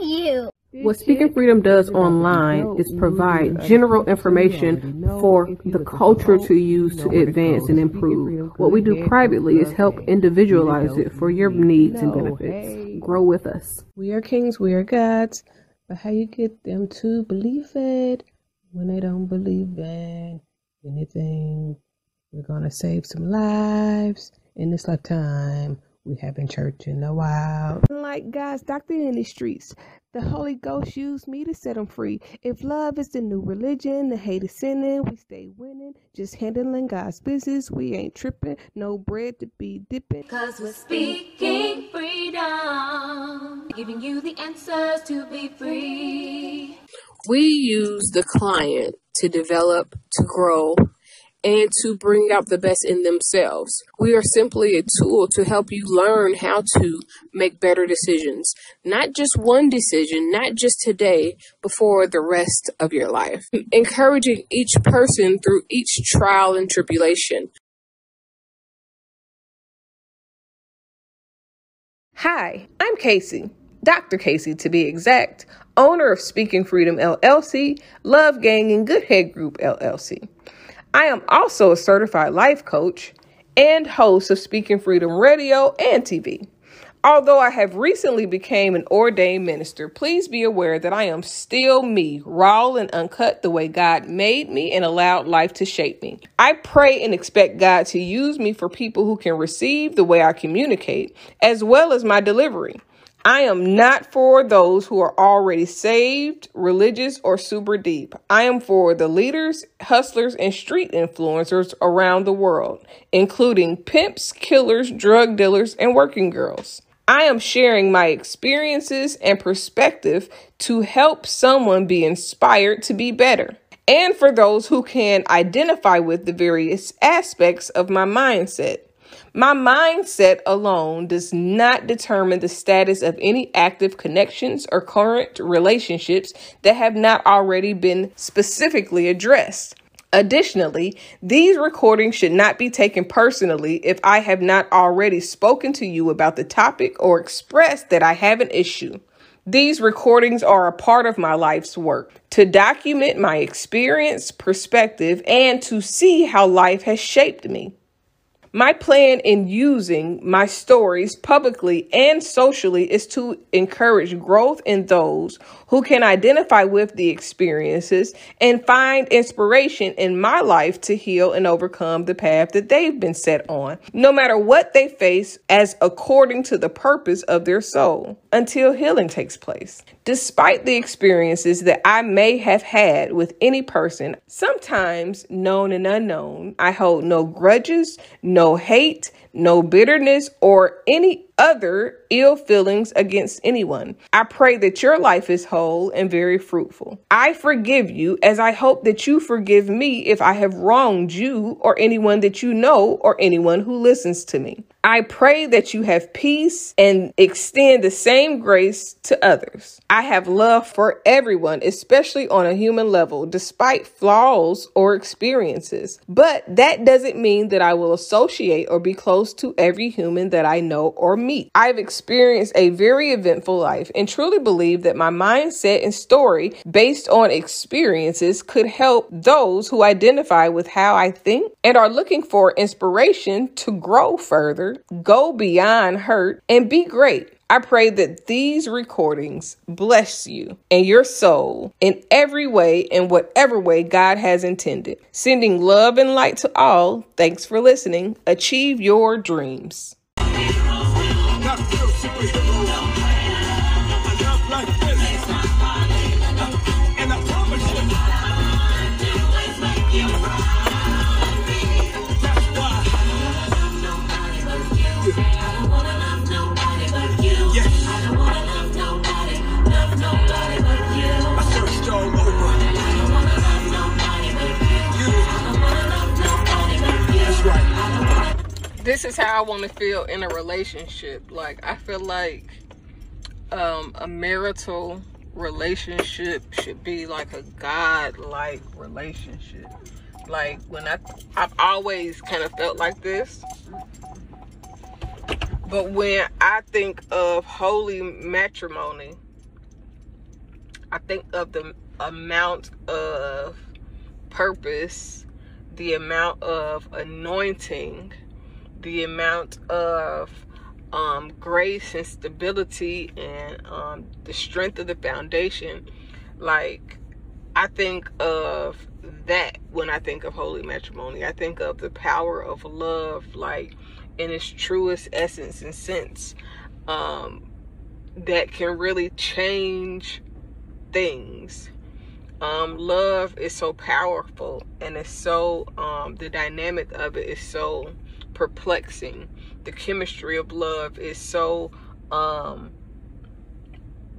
you? What Speaking Freedom does online is provide general information for the culture to use to advance and improve. What we do privately is help individualize it for your needs and benefits. Grow with us. We are kings, we are gods, but how you get them to believe it when they don't believe in anything? We're gonna save some lives in this lifetime. We haven't church in a while. Like God's doctor in the streets, the Holy Ghost used me to set them free. If love is the new religion, the hate is sinning, we stay winning. Just handling God's business, we ain't tripping. No bread to be dipping. Cause we're speaking freedom, giving you the answers to be free. We use the client to develop, to grow, and to bring out the best in themselves. We are simply a tool to help you learn how to make better decisions. Not just one decision, not just today, but for the rest of your life. Encouraging each person through each trial and tribulation. Hi, I'm Casey, Dr. Casey to be exact, owner of Speaking Freedom LLC, Love Gang, and Good Head Group LLC. I am also a certified life coach and host of Speaking Freedom Radio and TV. Although I have recently became an ordained minister, please be aware that I am still me, raw and uncut the way God made me and allowed life to shape me. I pray and expect God to use me for people who can receive the way I communicate, as well as my delivery. I am not for those who are already saved, religious, or super deep. I am for the leaders, hustlers, and street influencers around the world, including pimps, killers, drug dealers, and working girls. I am sharing my experiences and perspective to help someone be inspired to be better. And for those who can identify with the various aspects of my mindset. My mindset alone does not determine the status of any active connections or current relationships that have not already been specifically addressed. Additionally, these recordings should not be taken personally if I have not already spoken to you about the topic or expressed that I have an issue. These recordings are a part of my life's work to document my experience, perspective, and to see how life has shaped me. My plan in using my stories publicly and socially is to encourage growth in those who can identify with the experiences and find inspiration in my life to heal and overcome the path that they've been set on, no matter what they face, as according to the purpose of their soul, until healing takes place. Despite the experiences that I may have had with any person, sometimes known and unknown, I hold no grudges, no hate, no bitterness, or any other ill feelings against anyone. I pray that your life is whole and very fruitful. I forgive you as I hope that you forgive me if I have wronged you or anyone that you know or anyone who listens to me. I pray that you have peace and extend the same grace to others. I have love for everyone, especially on a human level, despite flaws or experiences. But that doesn't mean that I will associate or be close to every human that I know or meet. I've experienced a very eventful life and truly believe that my mindset and story based on experiences could help those who identify with how I think and are looking for inspiration to grow further, go beyond hurt, and be great. I pray that these recordings bless you and your soul in every way, in whatever way God has intended. Sending love and light to all. Thanks for listening. Achieve your dreams. Not real this is how I want to feel in a relationship. Like I feel like um, a marital relationship should be like a God-like relationship. Like when I, I've always kind of felt like this. But when I think of holy matrimony, I think of the amount of purpose, the amount of anointing, the amount of um, grace and stability and um, the strength of the foundation. Like, I think of that when I think of holy matrimony. I think of the power of love, like in its truest essence and sense, um, that can really change things. Um, love is so powerful and it's so, um, the dynamic of it is so perplexing. The chemistry of love is so, um,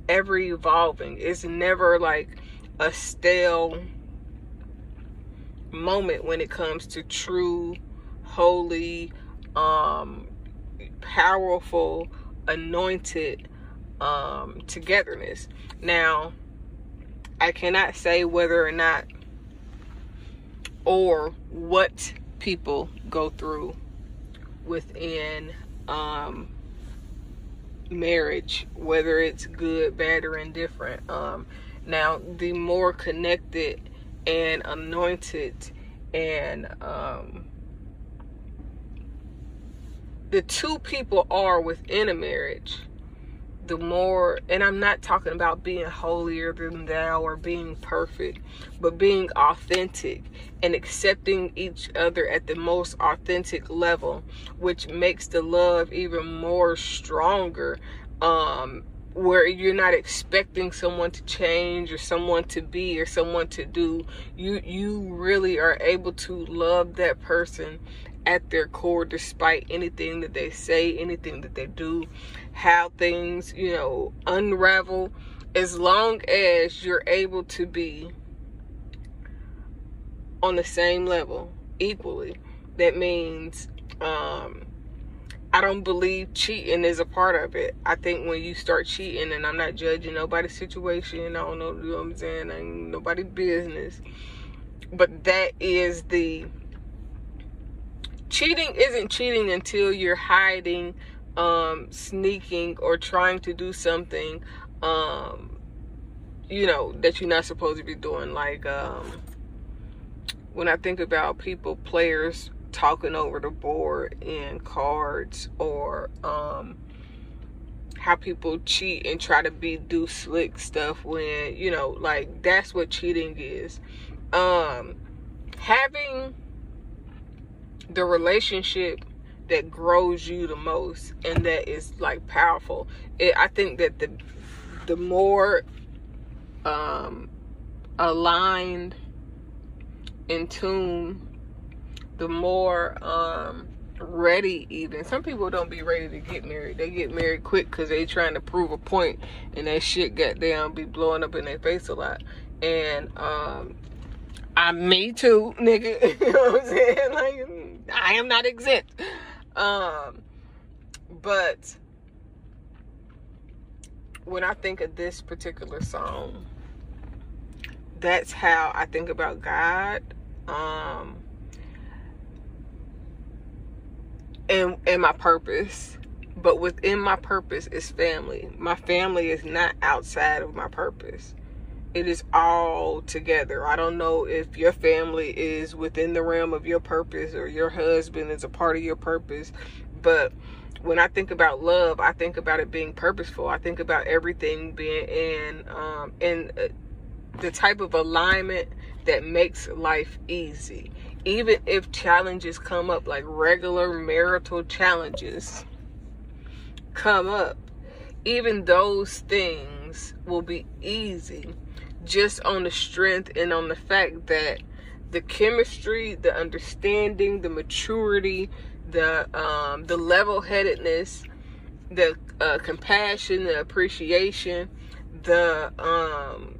ever evolving. It's never like a stale moment when it comes to true, holy, um, powerful, anointed um, togetherness. Now, I cannot say whether or not or what people go through within um, marriage, whether it's good, bad, or indifferent. Um, now, the more connected and anointed and um, the two people are within a marriage, the more, and I'm not talking about being holier than thou or being perfect, but being authentic and accepting each other at the most authentic level, which makes the love even more stronger. Um, where you're not expecting someone to change or someone to be or someone to do you you really are able to love that person at their core despite anything that they say anything that they do how things you know unravel as long as you're able to be on the same level equally that means um I don't believe cheating is a part of it. I think when you start cheating, and I'm not judging nobody's situation, I don't know, what I'm saying, I ain't nobody's business. But that is the cheating isn't cheating until you're hiding, um, sneaking, or trying to do something, um, you know, that you're not supposed to be doing. Like, um, when I think about people, players talking over the board in cards or um, how people cheat and try to be do slick stuff when you know like that's what cheating is um having the relationship that grows you the most and that is like powerful. It, i think that the the more um aligned in tune the more um ready even. Some people don't be ready to get married. They get married quick because they trying to prove a point and that shit got down be blowing up in their face a lot. And um i me too nigga. You know what i'm saying? Like i am not exempt. Um but when i think of this particular song that's how i think about god. Um and and my purpose. But within my purpose is family. My family is not outside of my purpose it is all together. I don't know if your family is within the realm of your purpose or your husband is a part of your purpose but when i think about love i think about it being purposeful. I think about everything being in um in uh, the type of alignment that makes life easy. Even if challenges come up, like regular marital challenges come up, even those things will be easy just on the strength and on the fact that the chemistry, the understanding, the maturity, the um, the level-headedness, the uh, compassion, the appreciation, the um,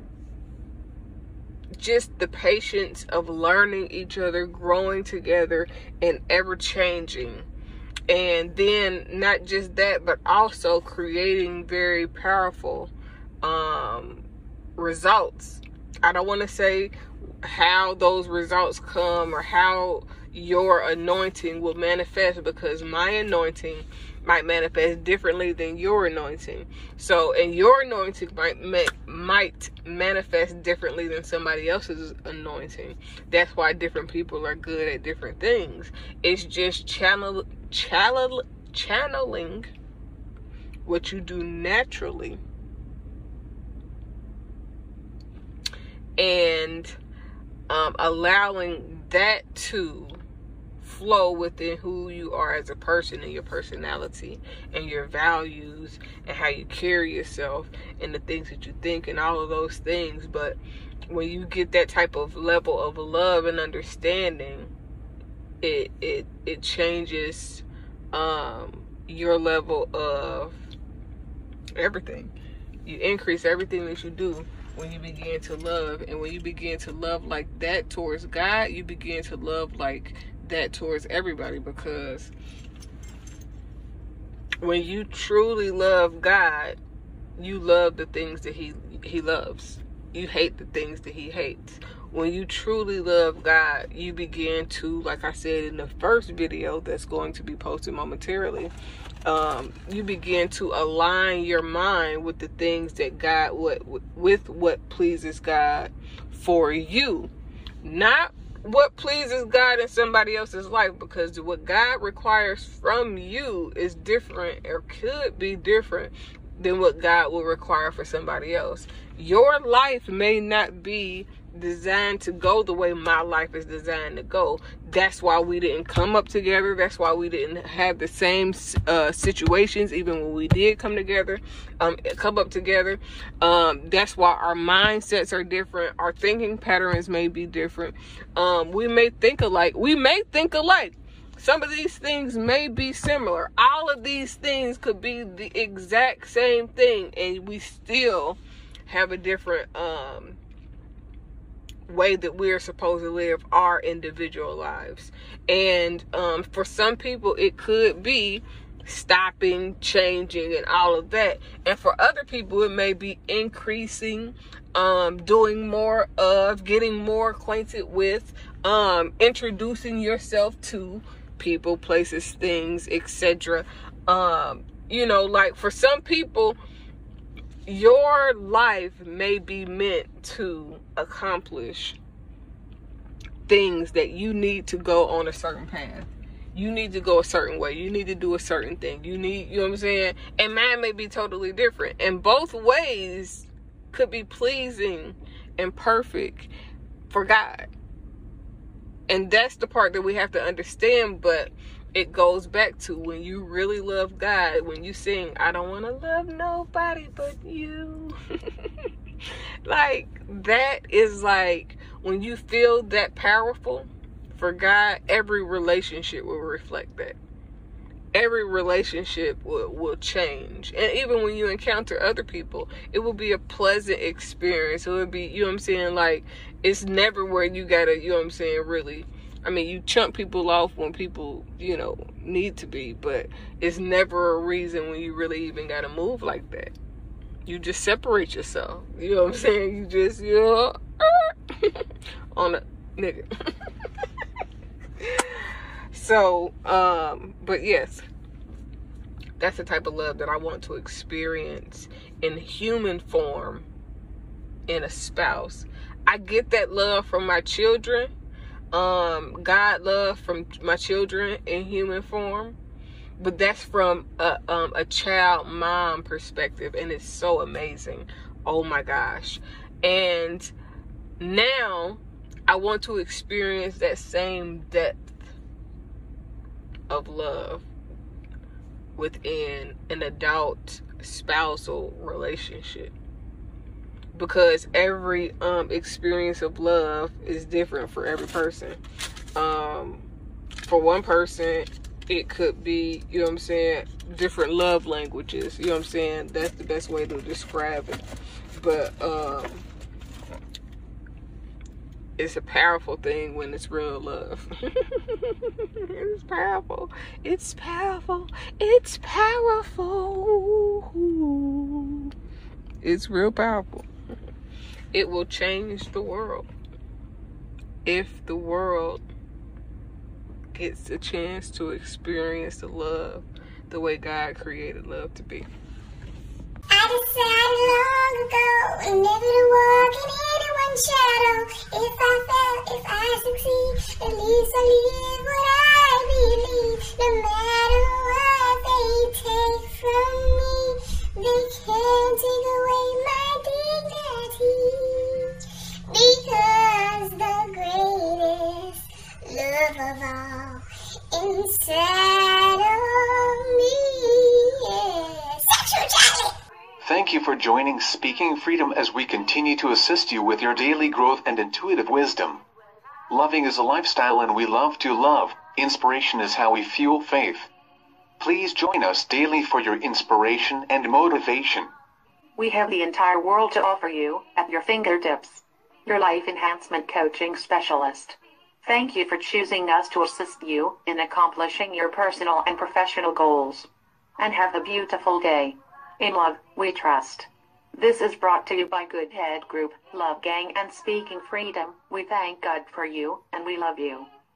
just the patience of learning each other, growing together, and ever changing. And then not just that, but also creating very powerful um, results. I don't want to say how those results come or how your anointing will manifest because my anointing might manifest differently than your anointing. So, and your anointing might might manifest differently than somebody else's anointing. That's why different people are good at different things. It's just channel channel channeling what you do naturally and um, allowing that to flow within who you are as a person and your personality and your values and how you carry yourself and the things that you think and all of those things. But when you get that type of level of love and understanding, it it it changes um, your level of everything. You increase everything that you do when you begin to love. And when you begin to love like that towards God, you begin to love like that towards everybody because when you truly love God, you love the things that he he loves. You hate the things that he hates. When you truly love God, you begin to, like I said in the first video that's going to be posted momentarily, um, you begin to align your mind with the things that God what with what pleases God for you, not what pleases God in somebody else's life because what God requires from you is different or could be different than what God will require for somebody else. Your life may not be designed to go the way my life is designed to go. That's why we didn't come up together. That's why we didn't have the same uh, situations, even when we did come together, um, come up together. Um, that's why our mindsets are different. Our thinking patterns may be different. Um, we may think alike. We may think alike. Some of these things may be similar. All of these things could be the exact same thing, and we still have a different um way that we're supposed to live our individual lives. And um, for some people, it could be stopping, changing, and all of that. And for other people, it may be increasing, um, doing more of, getting more acquainted with, um, introducing yourself to people, places, things, etc. Um, you know, like for some people, your life may be meant to accomplish things that you need to go on a certain path. You need to go a certain way. You need to do a certain thing. You need, you know what I'm saying? And mine may be totally different. And both ways could be pleasing and perfect for God. And that's the part that we have to understand. But it goes back to when you really love God, when you sing, I don't want to love nobody but you. like, that is like when you feel that powerful for God, every relationship will reflect that. Every relationship will, will change. And even when you encounter other people, it will be a pleasant experience. It will be, you know what I'm saying? Like, it's never where you gotta, you know what I'm saying, really I mean, you chunk people off when people, you know, need to be, but it's never a reason when you really even got to move like that. You just separate yourself. You know what I'm saying? You just, you know, on a nigga. so, um, but yes, that's the type of love that I want to experience in human form in a spouse. I get that love from my children um God love from my children in human form. But that's from a um a child mom perspective and it's so amazing. Oh my gosh. And now I want to experience that same depth of love within an adult spousal relationship because every um, experience of love is different for every person. Um, for one person, it could be, you know what I'm saying, different love languages. You know what I'm saying? That's the best way to describe it. But um, it's a powerful thing when it's real love. it's powerful. It's powerful. It's powerful. It's real powerful it will change the world if the world gets a chance to experience the love the way God created love to be. I decided long ago never to walk in anyone's shadow. If I fail, if I succeed, at least I live what I believe. No matter for joining Speaking Freedom as we continue to assist you with your daily growth and intuitive wisdom. Loving is a lifestyle and we love to love. Inspiration is how we fuel faith. Please join us daily for your inspiration and motivation. We have the entire world to offer you at your fingertips. Your life enhancement coaching specialist. Thank you for choosing us to assist you in accomplishing your personal and professional goals. And have a beautiful day. In love, we trust. This is brought to you by Good Head Group, Love Gang, and Speaking Freedom. We thank God for you, and we love you.